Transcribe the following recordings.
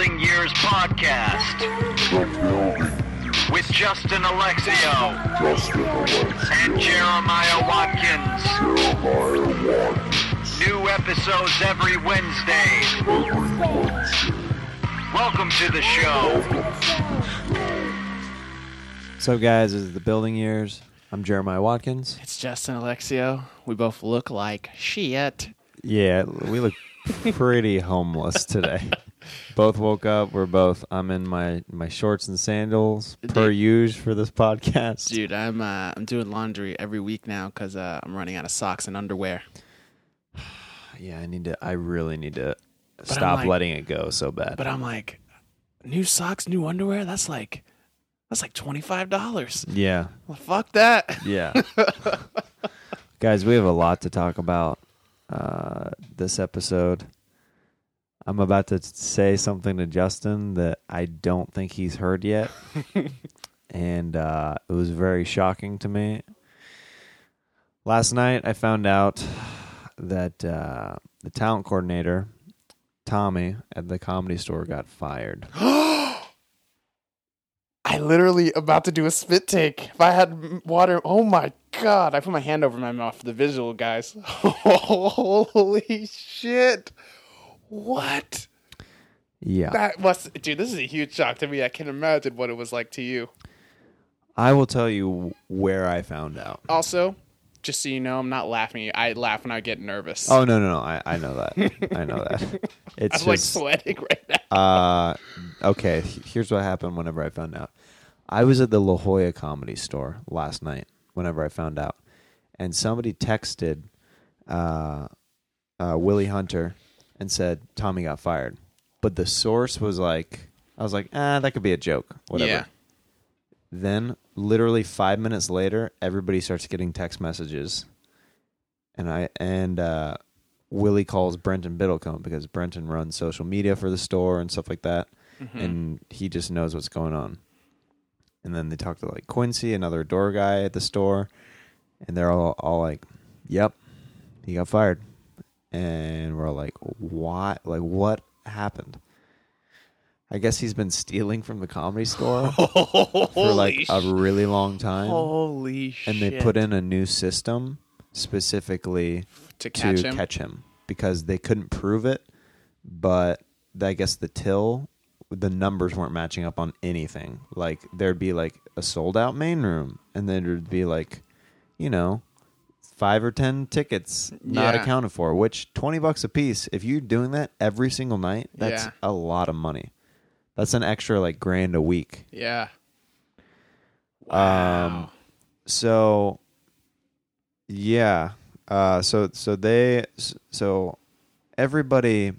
Building Years podcast with Justin Alexio and Jeremiah Watkins. New episodes every Wednesday. Welcome to the show. So, guys, this is the Building Years. I'm Jeremiah Watkins. It's Justin Alexio. We both look like shit. Yeah, we look pretty homeless today. Both woke up. We're both. I'm in my my shorts and sandals per Dude. usual for this podcast. Dude, I'm uh, I'm doing laundry every week now because uh, I'm running out of socks and underwear. Yeah, I need to. I really need to I'm stop like- letting it go so bad. But I'm like, new socks, new underwear. That's like that's like twenty five dollars. yeah, Well, fuck that. yeah. guys, we have a lot to talk about uh, this episode. I'm about to say something to Justin that I don't think he's heard yet. and uh, it was very shocking to me. Last night, I found out that uh, the talent coordinator, Tommy, at the comedy store got fired. I literally about to do a spit take. If I had water, oh my god! I put my hand over my mouth for the visual, guys. Holy shit! What? Yeah. That must, dude. This is a huge shock to me. I can imagine what it was like to you. I will tell you where I found out. Also, just so you know, I'm not laughing. I laugh when I get nervous. Oh, no, no, no. I, I know that. I know that. It's I'm like just. sweating right now. Uh, okay, here's what happened whenever I found out. I was at the La Jolla Comedy Store last night whenever I found out. And somebody texted uh, uh, Willie Hunter and said Tommy got fired. But the source was like, I was like, ah, that could be a joke. Whatever. Yeah. Then, literally five minutes later, everybody starts getting text messages, and I and uh, Willie calls Brenton Biddlecombe because Brenton runs social media for the store and stuff like that, Mm-hmm. and he just knows what's going on. And then they talk to like Quincy, another door guy at the store, and they're all all like, "Yep, he got fired," and we're all like, "Why? Like, what happened?" I guess he's been stealing from the comedy store for like a really long time. Holy shit! and they put in a new system specifically to catch to him. catch him because they couldn't prove it, but I guess the till the numbers weren't matching up on anything. Like there'd be like a sold out main room, and then there'd be like, you know, five or ten tickets not Yeah. accounted for, which twenty bucks a piece. If you're doing that every single night, that's Yeah. a lot of money. That's an extra like grand a week. Yeah. Um, so yeah, uh, so so they so everybody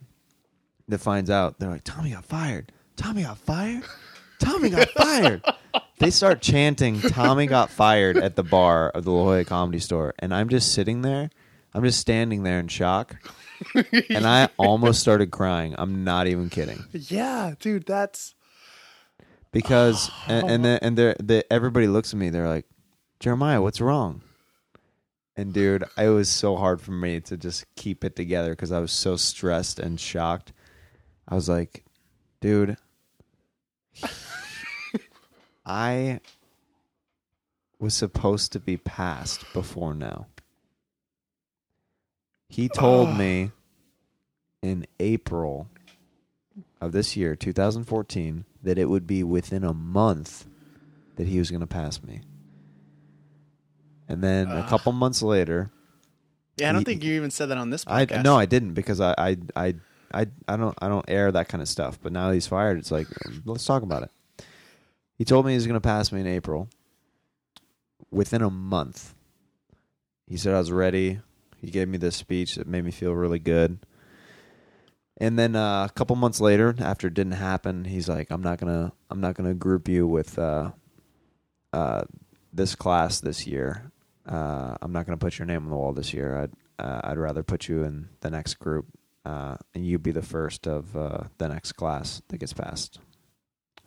that finds out they're like Tommy got fired. Tommy got fired. Tommy got fired. They start chanting Tommy got fired at the bar of the La Jolla Comedy Store, and I'm just sitting there. I'm just standing there in shock, and I almost started crying. I'm not even kidding yeah, dude, that's because and, and then and they're, they everybody looks at me they're like jeremiah what's wrong and dude it was so hard for me to just keep it together because i was so stressed and shocked i was like dude i was supposed to be passed before now he told ah. me in april of this year, 2014, that it would be within a month that he was going to pass me. And then a couple months later, yeah. I don't He- think you even said that on this I no, I didn't because I, I I I I don't I don't air that kind of stuff. But now he's fired. It's like let's talk about it. He told me he was going to pass me in April. Within a month, he said I was ready. He gave me this speech that made me feel really good. And then uh, a couple months later, after it didn't happen, he's like, "I'm not gonna, I'm not gonna group you with uh, uh, this class this year. Uh, I'm not gonna put your name on the wall this year. I'd, uh, I'd rather put you in the next group, uh, and you'd be the first of the next class that gets passed."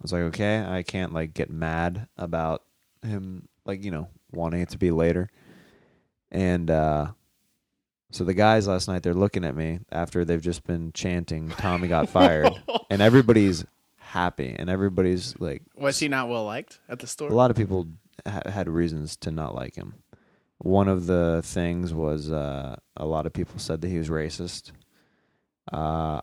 Was like, "Okay, I can't like get mad about him, like you know, wanting it to be later." And uh, So the guys last night they're looking at me after they've just been chanting Tommy got fired, and everybody's happy and everybody's like Was he not well liked at the store? a lot of people ha- had reasons to not like him. One of the things was uh, a lot of people said that he was racist. Uh,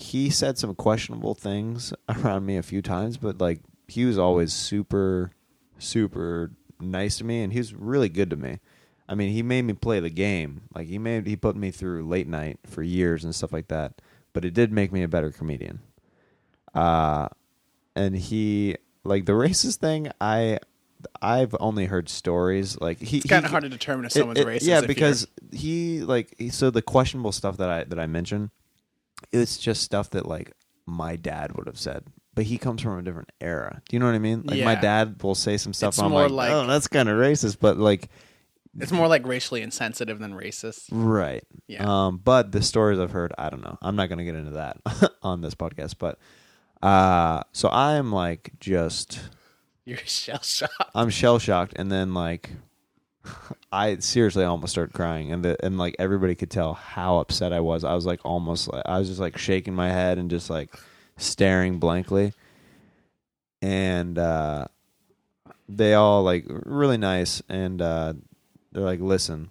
he said some questionable things around me a few times, but like he was always super, super nice to me, and he was really good to me. I mean, he made me play the game. Like he made he put me through late night for years and stuff like that. But it did make me a better comedian. Uh, and he like the racist thing. I I've only heard stories like he. it's kind of hard to determine if someone's it- racist. Yeah, because he like he, so the questionable stuff that I that I mentioned, it's just stuff that like my dad would have said. But he comes from a different era. Do you know what I mean? Like my Yeah. dad will say some stuff. It's and I'm more like, like- oh, that's kind of racist. But like, it's more like racially insensitive than racist. right? Yeah. Um, but the stories I've heard, I don't know. I'm not going to get into that on this podcast. But uh, so I'm like just You're shell shocked. I'm shell shocked, and then like I seriously almost started crying, and the and like everybody could tell how upset I was. I was like almost I was just like shaking my head and just like staring blankly, and uh, they all like really nice, and uh, they're like, "Listen."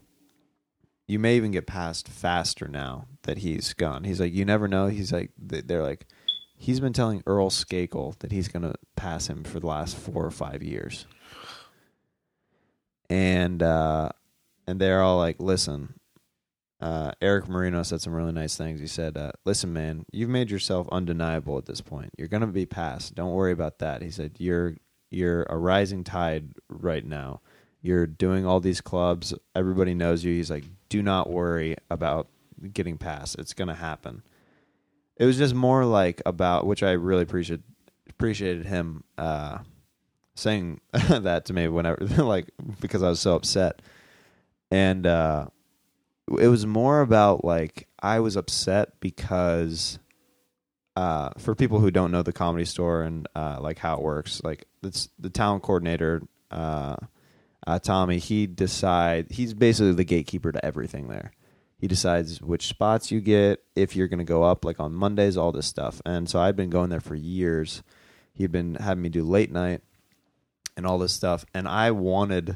You may even get past faster now that he's gone. He's like, you never know. He's like, they- they're like, he's been telling Earl Skakel that he's going to pass him for the last four or five years. And uh, and they're all like, listen, uh, Eric Marino said some really nice things. He said, uh, listen, man, you've made yourself undeniable at this point. You're to be passed. Don't worry about that. He said, you're you're a rising tide right now. You're doing all these clubs. Everybody knows you. He's like, do not worry about getting past. It's to happen. It was just more like about which I really appreciated appreciated him uh, saying that to me whenever like because I was so upset. And uh, it was more about like I was upset because uh, for people who don't know the comedy store and uh, like how it works, like it's the talent coordinator, uh, uh, Tommy. He decide he's basically the gatekeeper to everything there. He decides which spots you get, if you're going to go up, like on Mondays, all this stuff. And so I'd been going there for years. He'd been having me do late night and all this stuff, and I wanted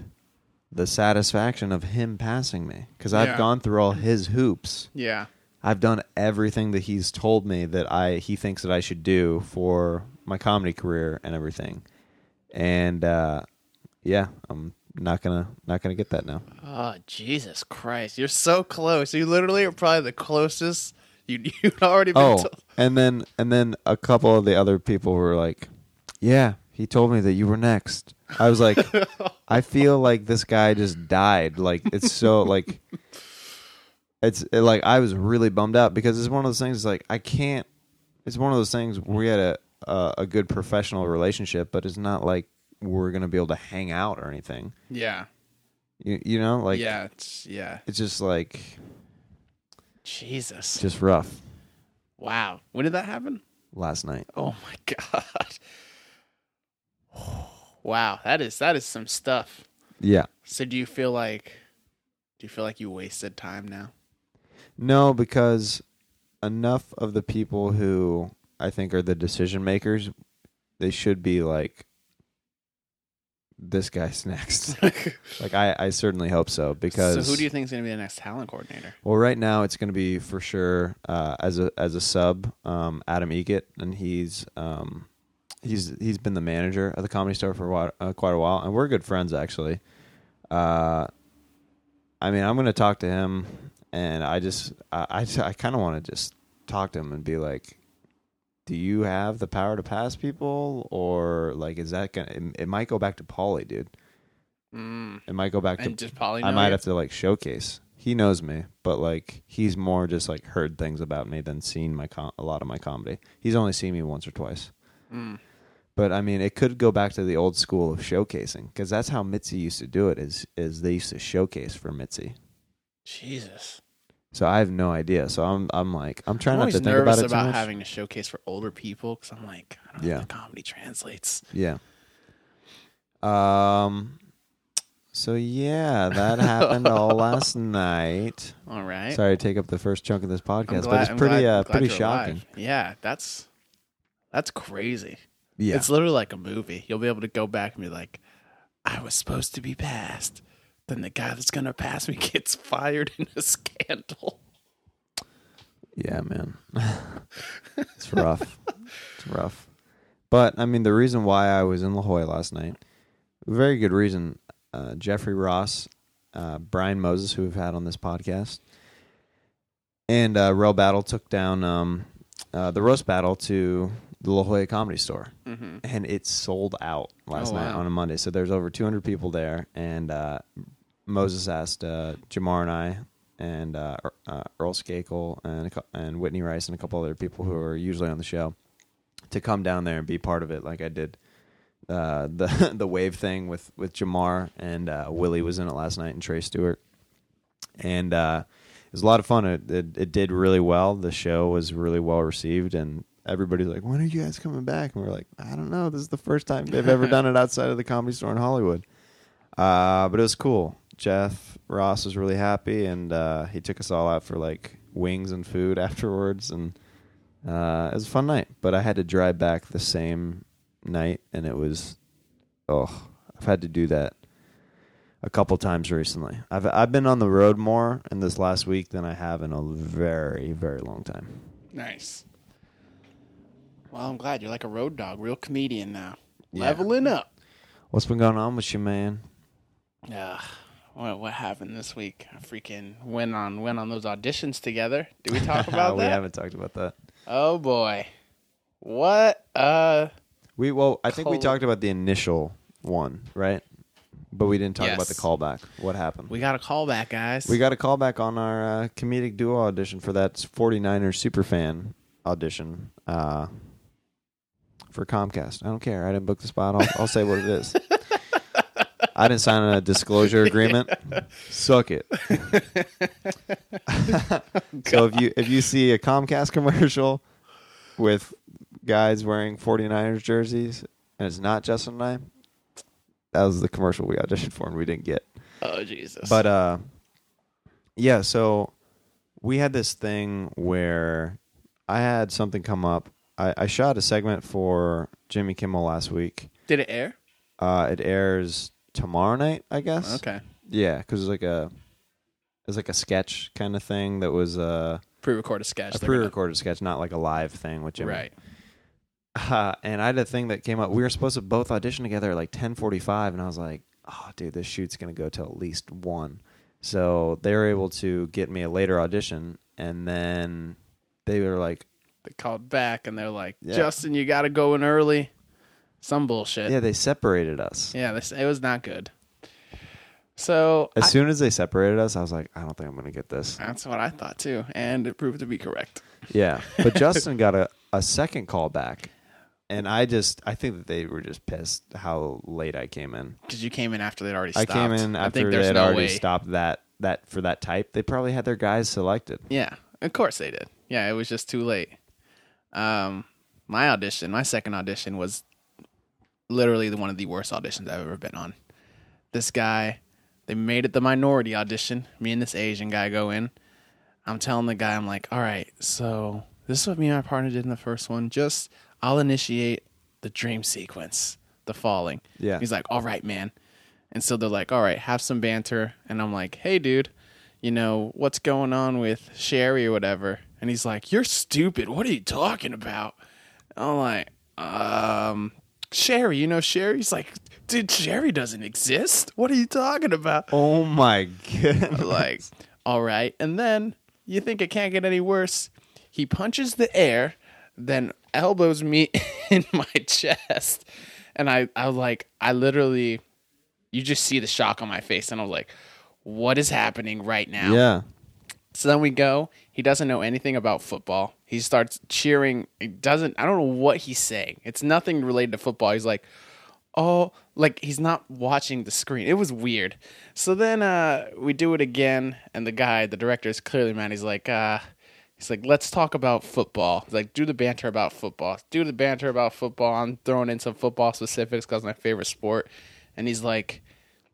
the satisfaction of him passing me because I've Yeah. gone through all his hoops. Yeah. I've done everything that he's told me that I he thinks that I should do for my comedy career and everything. And uh, yeah, I'm not gonna not gonna get that now. Oh Jesus Christ! You're so close. You literally are probably the closest. You you'd already been. Oh, told- and then and then a couple of the other people were like, "Yeah, he told me that you were next." I was like, I feel like this guy just died. Like it's so like it's it, like I was really bummed out because it's one of those things like I can't. It's one of those things we had a a, a good professional relationship, but it's not like we're gonna be able to hang out or anything. yeah. You you know like yeah. It's yeah. it's just like Jesus. just rough. wow. When did that happen? Last night, Oh my god. Wow. That is that is some stuff. yeah. So do you feel like do you feel like you wasted time now? No, because enough of the people who I think are the decision makers, they should be like, this guy's next. like I, I certainly hope so because so who do you think is going to be the next talent coordinator? well, right now it's going to be for sure uh, as a as a sub, um, Adam Eget, and he's um, he's he's been the manager of the Comedy Store for a while, uh, quite a while, and we're good friends actually. Uh, I mean, I'm going to talk to him, and I just I I, I kind of want to just talk to him and be like. Do you have the power to pass people, or like is that gonna? It, it might go back to Pauly, dude. Mm. It might go back to And just Pauly. I might you? have to like showcase. He knows me, but like he's more just like heard things about me than seen my com- a lot of my comedy. He's only seen me once or twice. Mm. But I mean, it could go back to the old school of showcasing because that's how Mitzi used to do it. Is is they used to showcase for Mitzi. Jesus. So I have no idea. So I'm I'm like I'm trying I'm not to think nervous about it too about much. having to showcase for older people because I'm like, I don't know Yeah. if the comedy translates. Yeah. Um. So yeah, that happened all last night. All right. Sorry to take up the first chunk of this podcast, but it's I'm pretty glad- uh, pretty shocking. alive. Yeah, that's that's crazy. Yeah. It's literally like a movie. You'll be able to go back and be like, I was supposed to be passed. Then the guy that's gonna pass me gets fired in a scandal. Yeah, man. it's rough. It's rough. But I mean, the reason why I was in La Jolla last night, very good reason. Uh, Jeffrey Ross, uh, Brian Moses, who we've had on this podcast, and uh, Rell Battle took down um, uh, the roast battle to the La Jolla Comedy Store, Mm-hmm. and it sold out last Oh, night wow. on a Monday. So there's over 200 people there, and uh, Moses asked uh, Jamar and I and uh, Er- uh, Earl Skakel and and Whitney Rice and a couple other people who are usually on the show to come down there and be part of it, like I did uh, the the wave thing with with Jamar and uh, Willie was in it last night and Trey Stewart, and uh, it was a lot of fun. It, it it did really well. The show was really well received, and everybody's like, "When are you guys coming back?" And we're like, "I don't know. This is the first time they've ever done it outside of the comedy store in Hollywood." Uh, but it was cool. Jeff Ross was really happy, and uh, he took us all out for like wings and food afterwards, and uh, it was a fun night. But I had to drive back the same night, and it was oh, I've had to do that a couple times recently. I've I've been on the road more in this last week than I have in a very very long time. Nice. Well, I'm glad you're like a road dog, real comedian now. Yeah. Leveling up. What's been going on with you, man? Yeah. What what happened this week? I freaking went on went on those auditions together. Did we talk about that? We that? haven't talked about that. Oh boy. What? Uh We well, I think we Col- talked about the initial one, right? But we didn't talk about the Yes. callback. What happened? we got a call back, guys. We got a callback on our uh, comedic duo audition for that 49ers superfan audition uh, for Comcast. I don't care. I didn't book the spot. I'll, I'll say what it is. I didn't sign a disclosure agreement. Suck it. so if you if you see a Comcast commercial with guys wearing 49ers jerseys and it's not Justin and I, that was the commercial we auditioned for and we didn't get. Oh Jesus. But uh yeah, so we had this thing where I had something come up. I, I shot a segment for Jimmy Kimmel last week. did it air? Uh it airs tomorrow night, I guess. Okay. Yeah, because it was like a it was like a sketch kind of thing that was uh, Pre-recorded sketch. a They're gonna- pre-recorded sketch, not like a live thing with Jimmy. Right. Uh, and I had a thing that came up. We were supposed to both audition together at like ten forty five, and I was like, "Oh, dude, this shoot's gonna go till at least one." So they were able to get me a later audition, and then they were like, They called back and they're like, Yeah. Justin, you got to go in early. Some bullshit. "Yeah, they separated us." Yeah, this it was not good. So As I- soon as they separated us, I was like, "I don't think I'm gonna get this." that's what I thought too, and it proved to be correct. Yeah, but Justin got a, a second call back, and I just I think that they were just pissed how late I came in. Because you came in after they'd already I stopped. came in I after think they there's had no already way. stopped that that for that type. They probably had their guys selected. Yeah, of course they did. Yeah, it was just too late. Um, my audition, my second audition was literally the one of the worst auditions I've ever been on. This guy, they made it the minority audition. Me and this Asian guy go in. I'm telling the guy, I'm like, all right, so this is what me and my partner did in the first one. Just I'll initiate the dream sequence, the falling. Yeah. He's like, all right, man. And so they're like, all right, have some banter. And I'm like, hey, dude, you know, what's going on with Sherry or whatever? And he's like, you're stupid. What are you talking about? I'm like, um, Sherry, you know Sherry? He's like, dude, Sherry doesn't exist. What are you talking about? Oh my god. like, all right. And then you think it can't get any worse. He punches the air, then elbows me in my chest. And I, I like, I literally, you just see the shock on my face. And I was like, what is happening right now? yeah, So then we go. He doesn't know anything about football. He starts cheering. He doesn't. I don't know what he's saying. It's nothing related to football. He's like, oh, like he's not watching the screen. It was weird. So then uh, we do it again, and the guy, the director, is clearly mad. He's like, uh, he's like, let's talk about football. He's like, do the banter about football. Do the banter about football. I'm throwing in some football specifics because my favorite sport. And he's like,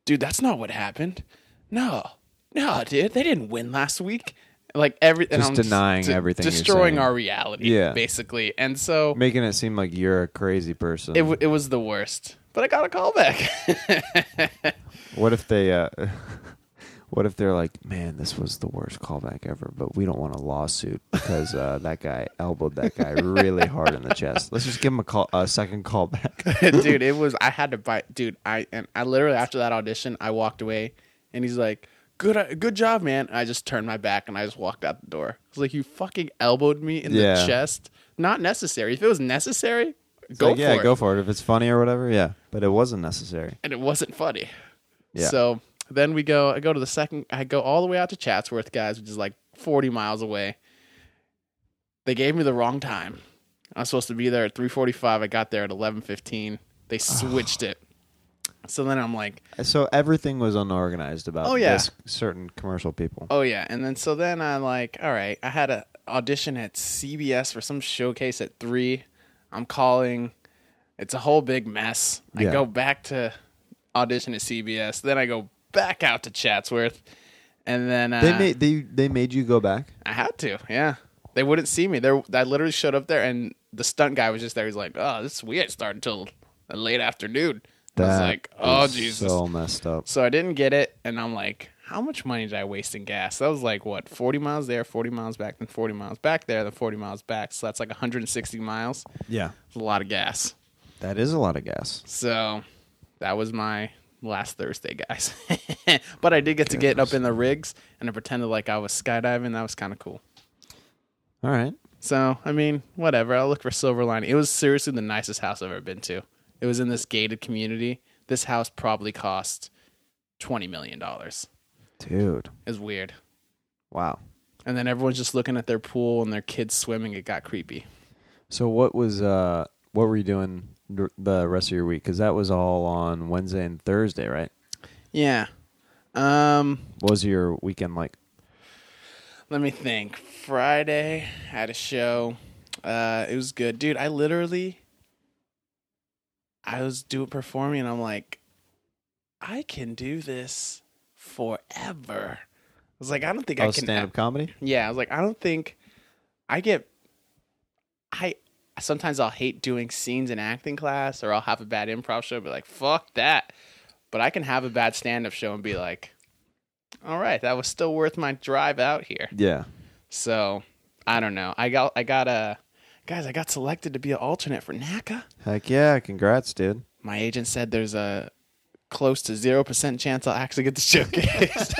dude, that's not what happened. No, no, dude, they didn't win last week. Like every and Just I'm denying de- everything you're destroying saying. our reality, Yeah. basically. And so Making it seem like you're a crazy person. it w- it was the worst. But I got a call back. what if they? Uh, what if they're like, man, this was the worst callback ever, but we don't want a lawsuit because uh, that guy elbowed that guy really hard in the chest. Let's just give him a call, a second callback. dude, it was I had to buy dude, I and I literally after that audition, I walked away and he's like, "Good uh, good job, man." And I just turned my back and I just walked out the door. I was like, "You fucking elbowed me in Yeah. the chest." Not necessary. If it was necessary, It's go like, yeah, for it. go for it if it's funny or whatever. Yeah, but it wasn't necessary. and it wasn't funny. Yeah. So then we go. I go to the second. I go all the way out to Chatsworth, guys, which is like forty miles away. They gave me the wrong time. I was supposed to be there at three forty-five. I got there at eleven fifteen. They switched it. So then I'm like, So everything was unorganized about Oh, yeah. this certain commercial people. oh yeah. And then so then I'm like, all right. I had a audition at CBS for some showcase at three. I'm calling. It's a whole big mess. I Yeah. go back to audition at CBS. Then I go back out to Chatsworth. And then uh, They made they they made you go back. I had to, yeah. They wouldn't see me. There, I literally showed up there, and the stunt guy was just there. He's like, "Oh, this we ain't starting until late afternoon." I was like, "Oh Jesus!" so messed up. So I didn't get it, and I'm like, "How much money did I waste in gas?" That was like what, 40 miles there, 40 miles back, then 40 miles back there, then 40 miles back. So that's like 160 miles. Yeah, It's a lot of gas. that is a lot of gas. So that was my last Thursday, guys. but I did get to get up in the rigs, and I pretended like I was skydiving. That was kind of cool. All right. So, I mean, whatever. I'll look for silver lining. It was seriously the nicest house I've ever been to. It was in this gated community. This house probably cost twenty million dollars. Dude. it's weird. Wow. And then everyone's just looking at their pool and their kids swimming. It got creepy. So what was uh what were you doing the rest of your week? Because that was all on Wednesday and Thursday, right? Yeah. Um, What was your weekend like? let me think. Friday had a show. Uh, it was good, dude. I literally, I was doing performing, and I'm like, I can do this forever. I was like, I don't think I Oh, can. stand up comedy. Yeah, I was like, I don't think I get. I sometimes I'll hate doing scenes in acting class, or I'll have a bad improv show, be like, fuck that. But I can have a bad stand up show and be like, all right, that was still worth my drive out here. Yeah. So I don't know. I got I got a guys. I got selected to be an alternate for NACA. Heck yeah! Congrats, dude. My agent said there's a close to zero percent chance I'll actually get the showcase.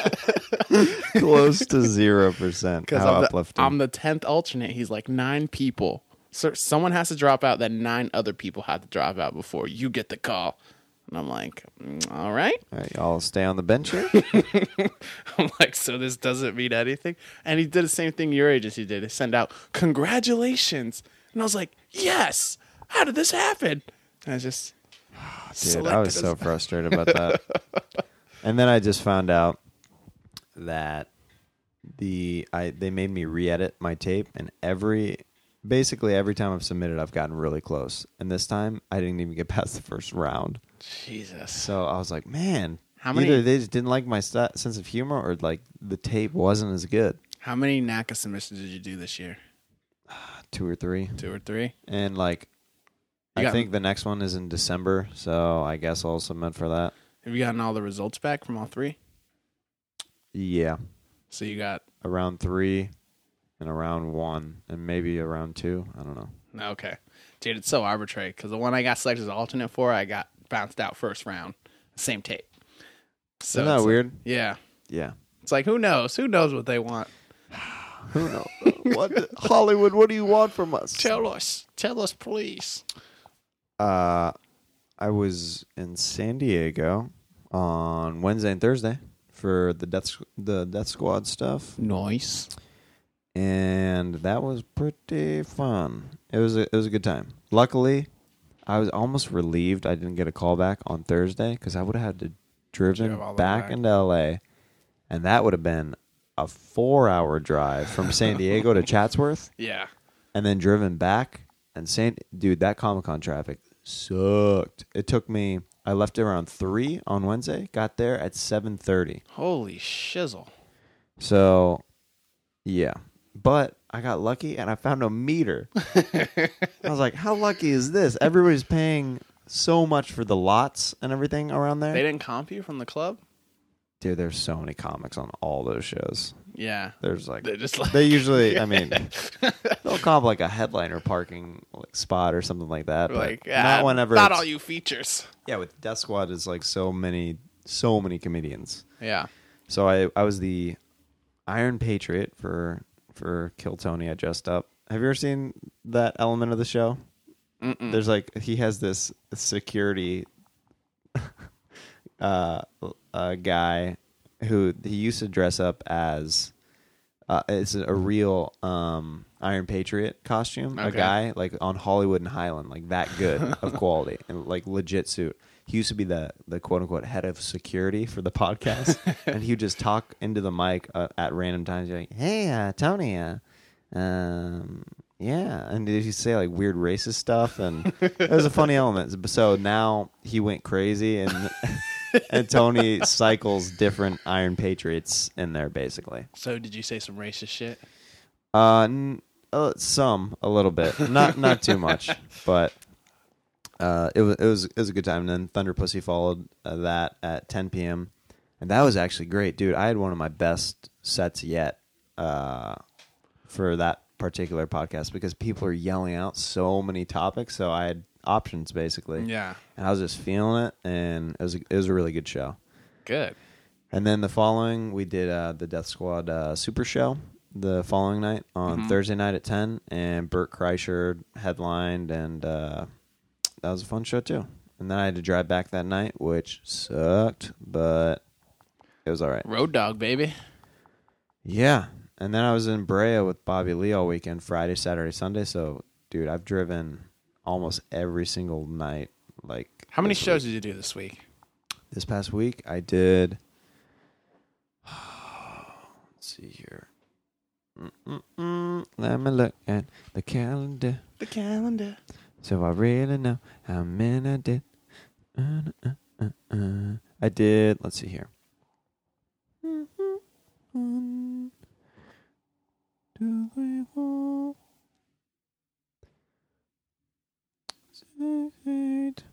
Close to zero percent. How I'm, the- I'm the tenth alternate. He's like nine people. So someone has to drop out. Then nine other people have to drop out before you get the call. And I'm like, mm, all right. All right, y'all stay on the bench here. I'm like, so this doesn't mean anything. And he did the same thing your agency did. He sent out congratulations, and I was like, yes. How did this happen? And I just, Dude, I was so frustrated about that. and then I just found out that the I they made me re-edit my tape, and every basically every time I've submitted, I've gotten really close. And this time, I didn't even get past the first round. Jesus. So I was like, man, How many- Either they just didn't like my st- sense of humor, or like the tape wasn't as good. How many NACA submissions did you do this year? Two or three, Two or three? and like. You I got- think the next one is in December, so I guess I'll submit for that. Have you gotten all the results back from all three? Yeah, So you got around three and around one and maybe around two. I don't know. okay, dude. It's so arbitrary because the one I got selected as alternate for, I got bounced out first round, same tape. So Isn't that it's like- weird? yeah, Yeah. it's like who knows? Who knows what they want? Who knows? What Hollywood? What do you want from us? Tell us, tell us, please. Uh, I was in San Diego on Wednesday and Thursday for the death the Death Squad stuff, Nice. and that was pretty fun. It was a, it was a good time. Luckily, I was almost relieved I didn't get a call back on Thursday because I would have had to driven Drive all the way back back. into LA, and that would have been a four hour drive from San Diego to Chatsworth, Yeah. and then driven back. And San dude, that Comic Con traffic sucked. It took me I left it around three on Wednesday. Got there at seven thirty. Holy shizzle. So, yeah. But I got lucky and I found a meter. I was like, how lucky is this? Everybody's paying so much for the lots and everything around there. They didn't comp you from the club? Dude, there's so many comics on all those shows. Yeah. There's like They're just like they usually, I mean, they'll comp like a headliner parking like spot or something like that. Like not ah, whenever. Not all you features. Yeah, with Death Squad is like so many, so many comedians. Yeah. So I, I was the Iron Patriot for for Kill Tony. I dressed up. Have you ever seen that element of the show? Mm-mm. There's like he has this security uh, uh guy who he used to dress up as uh, it's a real um Iron Patriot costume. A Okay. guy like on Hollywood and Highland, like that good of quality and like legit suit. He used to be the the quote unquote head of security for the podcast, and he would just talk into the mic uh, at random times. Like, "Hey, uh, Tony, uh, um, yeah," and did he say like weird racist stuff? And it was a funny element. So now he went crazy, and and Tony cycles different Iron Patriots in there, basically. So did you say some racist shit? Uh, n- uh, some a little bit, not not too much, but uh, it was it was it was a good time. And then Thunder Pussy followed uh, that at 10 p.m. and that was actually great, dude. I had one of my best sets yet uh, for that particular podcast because people are yelling out so many topics, so I had options basically, Yeah. and I was just feeling it, and it was a, it was a really good show. Good. And then the following, we did uh, the Death Squad uh, Super Show the following night on Mhm. Thursday night at 10. And Bert Kreischer headlined, and uh, that was a fun show, too. And then I had to drive back that night, which sucked, but it was all right. Road dog, baby. Yeah. And then I was in Brea with Bobby Lee all weekend, Friday, Saturday, Sunday. So, dude, I've driven almost every single night. Like, How many shows week. did you do this week? this past week I did. Let's see here. Mm-mm-mm. Let me look at the calendar, The calendar. so I really know how many I did. Uh, uh, uh. I did. Let's see here. One, two, three, four, eight,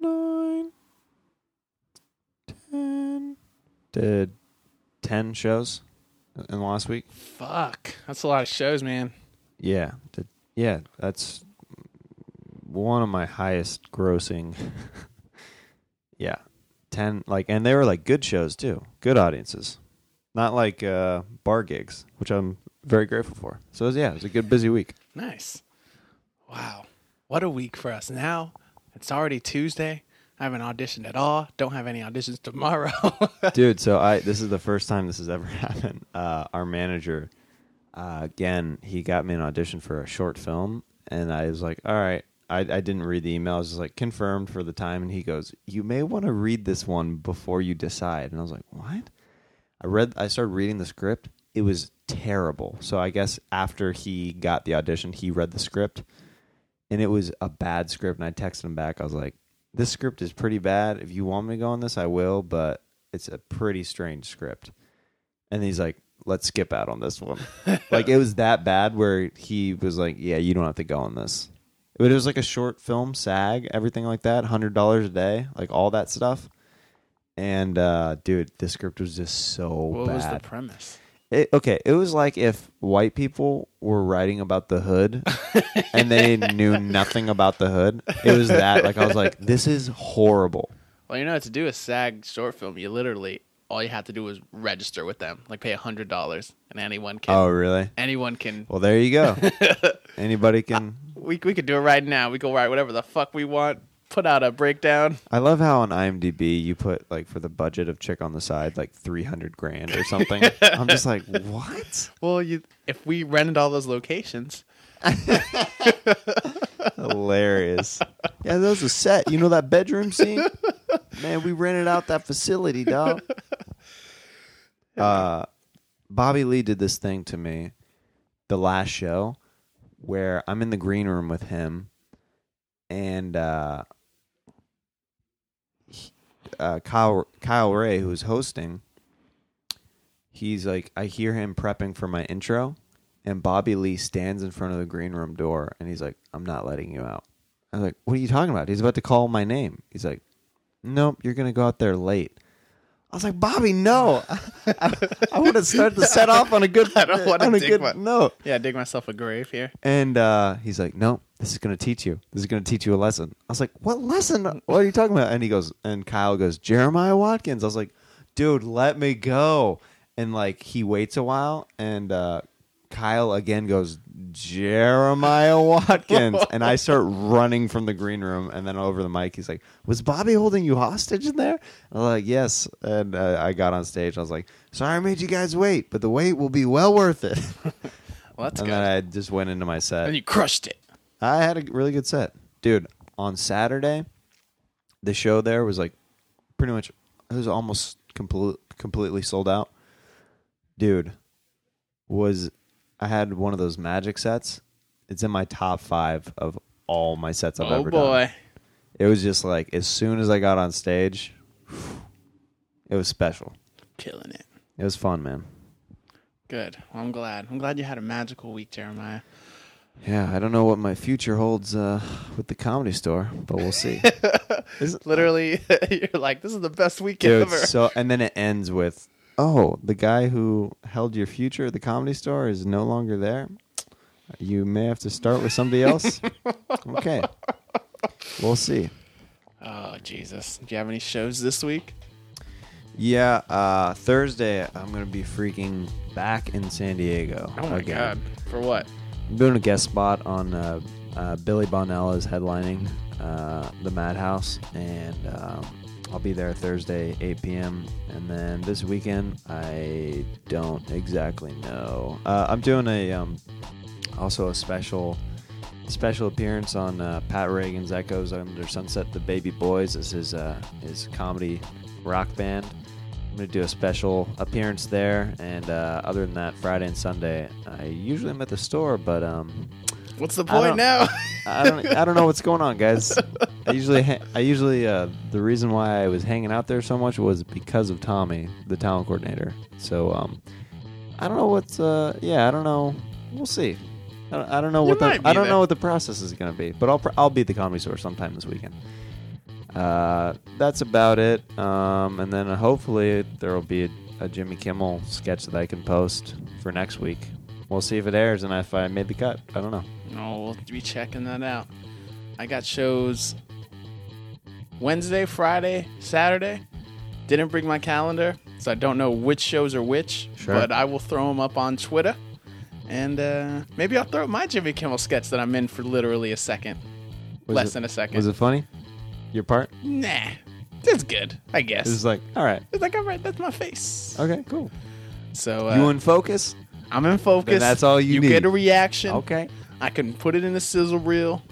nine, ten. Did ten shows in the last week. Fuck. That's a lot of shows, man. Yeah, did, yeah. That's one of my highest grossing. yeah, ten. Like, and they were like good shows too. Good audiences, not like uh, bar gigs, which I'm very grateful for. So it was, yeah, it was a good busy week. Nice. Wow. What a week for us. Now. It's already Tuesday. I haven't auditioned at all. Don't have any auditions tomorrow. dude so i this is the first time this has ever happened. Uh our manager uh again he got me an audition for a short film and i was like all right. I, I didn't read the email. I was just like confirmed for the time. And he goes you may want to read this one before you decide. And i was like what? I read i started reading the script. It was terrible. So i guess after he got the audition he read the script and it was a bad script and i texted him back i was like this script is pretty bad. If you want me to go on this, I will, but it's a pretty strange script. And he's like, let's skip out on this one. like it was that bad where he was like, yeah, you don't have to go on this. But it was like a short film, SAG, everything like that, hundred dollars a day, like all that stuff. And uh, dude, the script was just so what bad. was the premise? It, okay, it was like if white people were writing about the hood and they knew nothing about the hood. It was that. Like I was like, this is horrible. Well, you know, to do a SAG short film, you literally all you have to do is register with them, like pay a hundred dollars, and anyone can. Oh, really? Anyone can. Well, there you go. Anybody can. We we could do it right now. We can write whatever the fuck we want. Put out a breakdown. I love how on IMDb you put like for the budget of Chick on the Side like three hundred grand or something. I'm just like, what? Well, you if we rented all those locations, Hilarious. Yeah, that was a set. You know that bedroom scene? Man, we rented out that facility, dog. Uh, Bobby Lee did this thing to me the last show where I'm in the green room with him and uh, uh, Kyle Kyle Ray, who's hosting, he's like, I hear him prepping for my intro, and Bobby Lee stands in front of the green room door, and he's like, "I'm not letting you out." I was like, "What are you talking about?" He's about to call my name. He's like, "Nope, you're gonna go out there late." I was like, "Bobby, no! I, I want to start the set off on a good, I don't wanna on a dig good my- note." Yeah, dig myself a grave here. And uh, he's like, "No, this is going to teach you. This is going to teach you a lesson." I was like, "What lesson? What are you talking about?" And he goes, and Kyle goes, "Jeremiah Watkins." I was like, "Dude, let me go." And like he waits a while, and uh, Kyle again goes, "Jeremiah Watkins," and I start running from the green room, and then over the mic, he's like, "Was Bobby holding you hostage in there?" I'm like, "Yes." And uh, I got on stage. I was like, "Sorry, I made you guys wait, but the wait will be well worth it." Well, that's and good. then I just went into my set. and you crushed it. I had a really good set, dude. On Saturday, the show there was like pretty much it was almost complete, completely sold out. Dude, was I had one of those magic sets? It's in my top five of all my sets I've oh ever done. Oh boy. It was just like as soon as I got on stage, it was special. Killing it. It was fun, man. Good. Well, I'm glad. I'm glad you had a magical week, Jeremiah. Yeah, I don't know what my future holds uh, with the comedy store, but we'll see. Literally, you're like, this is the best week Dude, ever. so and then it ends with, "Oh, the guy who held your future at the comedy store is no longer there. You may have to start with somebody else." okay, we'll see. oh, Jesus. Do you have any shows this week? Yeah, uh, Thursday I'm gonna be freaking back in San Diego. Oh, my again. God. For what? I'm doing a guest spot on uh, uh, Billy Bonnell is headlining uh, the Madhouse, and um, I'll be there Thursday, 8 p.m. And then this weekend, I don't exactly know. Uh, I'm doing a um, also a special special appearance on uh, Pat Reagan's Echoes Under Sunset. The Baby Boys This is his uh, his comedy rock band. I'm gonna do a special appearance there, and uh, other than that, Friday and Sunday, I usually am at the store, but um, What's the point don't- now? I don't I don't know what's going on, guys. I usually ha- I usually uh, the reason why I was hanging out there so much was because of Tommy, the talent coordinator. So um, I don't know what's uh yeah I don't know. We'll see. I don't, I don't know You what the might be I don't there. know what the process is gonna be, but I'll pr- I'll be at the comedy store sometime this weekend. Uh, that's about it. Um, and then hopefully there will be a, a Jimmy Kimmel sketch that I can post for next week. We'll see if it airs and if I made the cut. I don't know. No, we'll be checking that out. I got shows Wednesday, Friday, Saturday. Didn't bring my calendar, so I don't know which shows are which. Sure. But I will throw them up on Twitter. And uh, maybe I'll throw up my Jimmy Kimmel sketch that I'm in for literally a second. Was Less it- than a second. Was it funny? Your part? Nah. It's good, I guess. It was like, all right, it's like, all right, that's my face. okay, cool. So uh, you in focus? I'm in focus. Then that's all you You need. get a reaction. Okay, I can put it in a sizzle reel.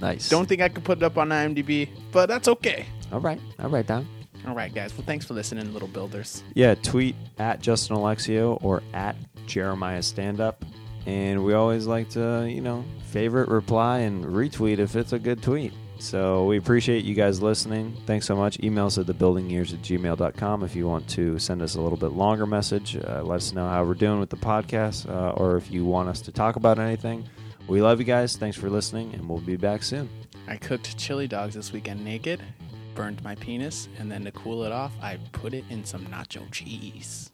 Nice. Don't think I could put it up on IMDb, but that's okay. All right, all right, Don. All right, guys. Well, thanks for listening, Little Builders. Yeah, tweet at Justin Alexio or at Jeremiah Stand Up, and we always like to, you know, favorite, reply, and retweet if it's a good tweet. So we appreciate you guys listening. Thanks so much. Email us at thebuildingyears at gmail.com if you want to send us a little bit longer message. Uh, let us know how we're doing with the podcast, uh, or if you want us to talk about anything. We love you guys. Thanks for listening, and we'll be back soon. I cooked chili dogs this weekend naked, burned my penis, and then to cool it off, I put it in some nacho cheese.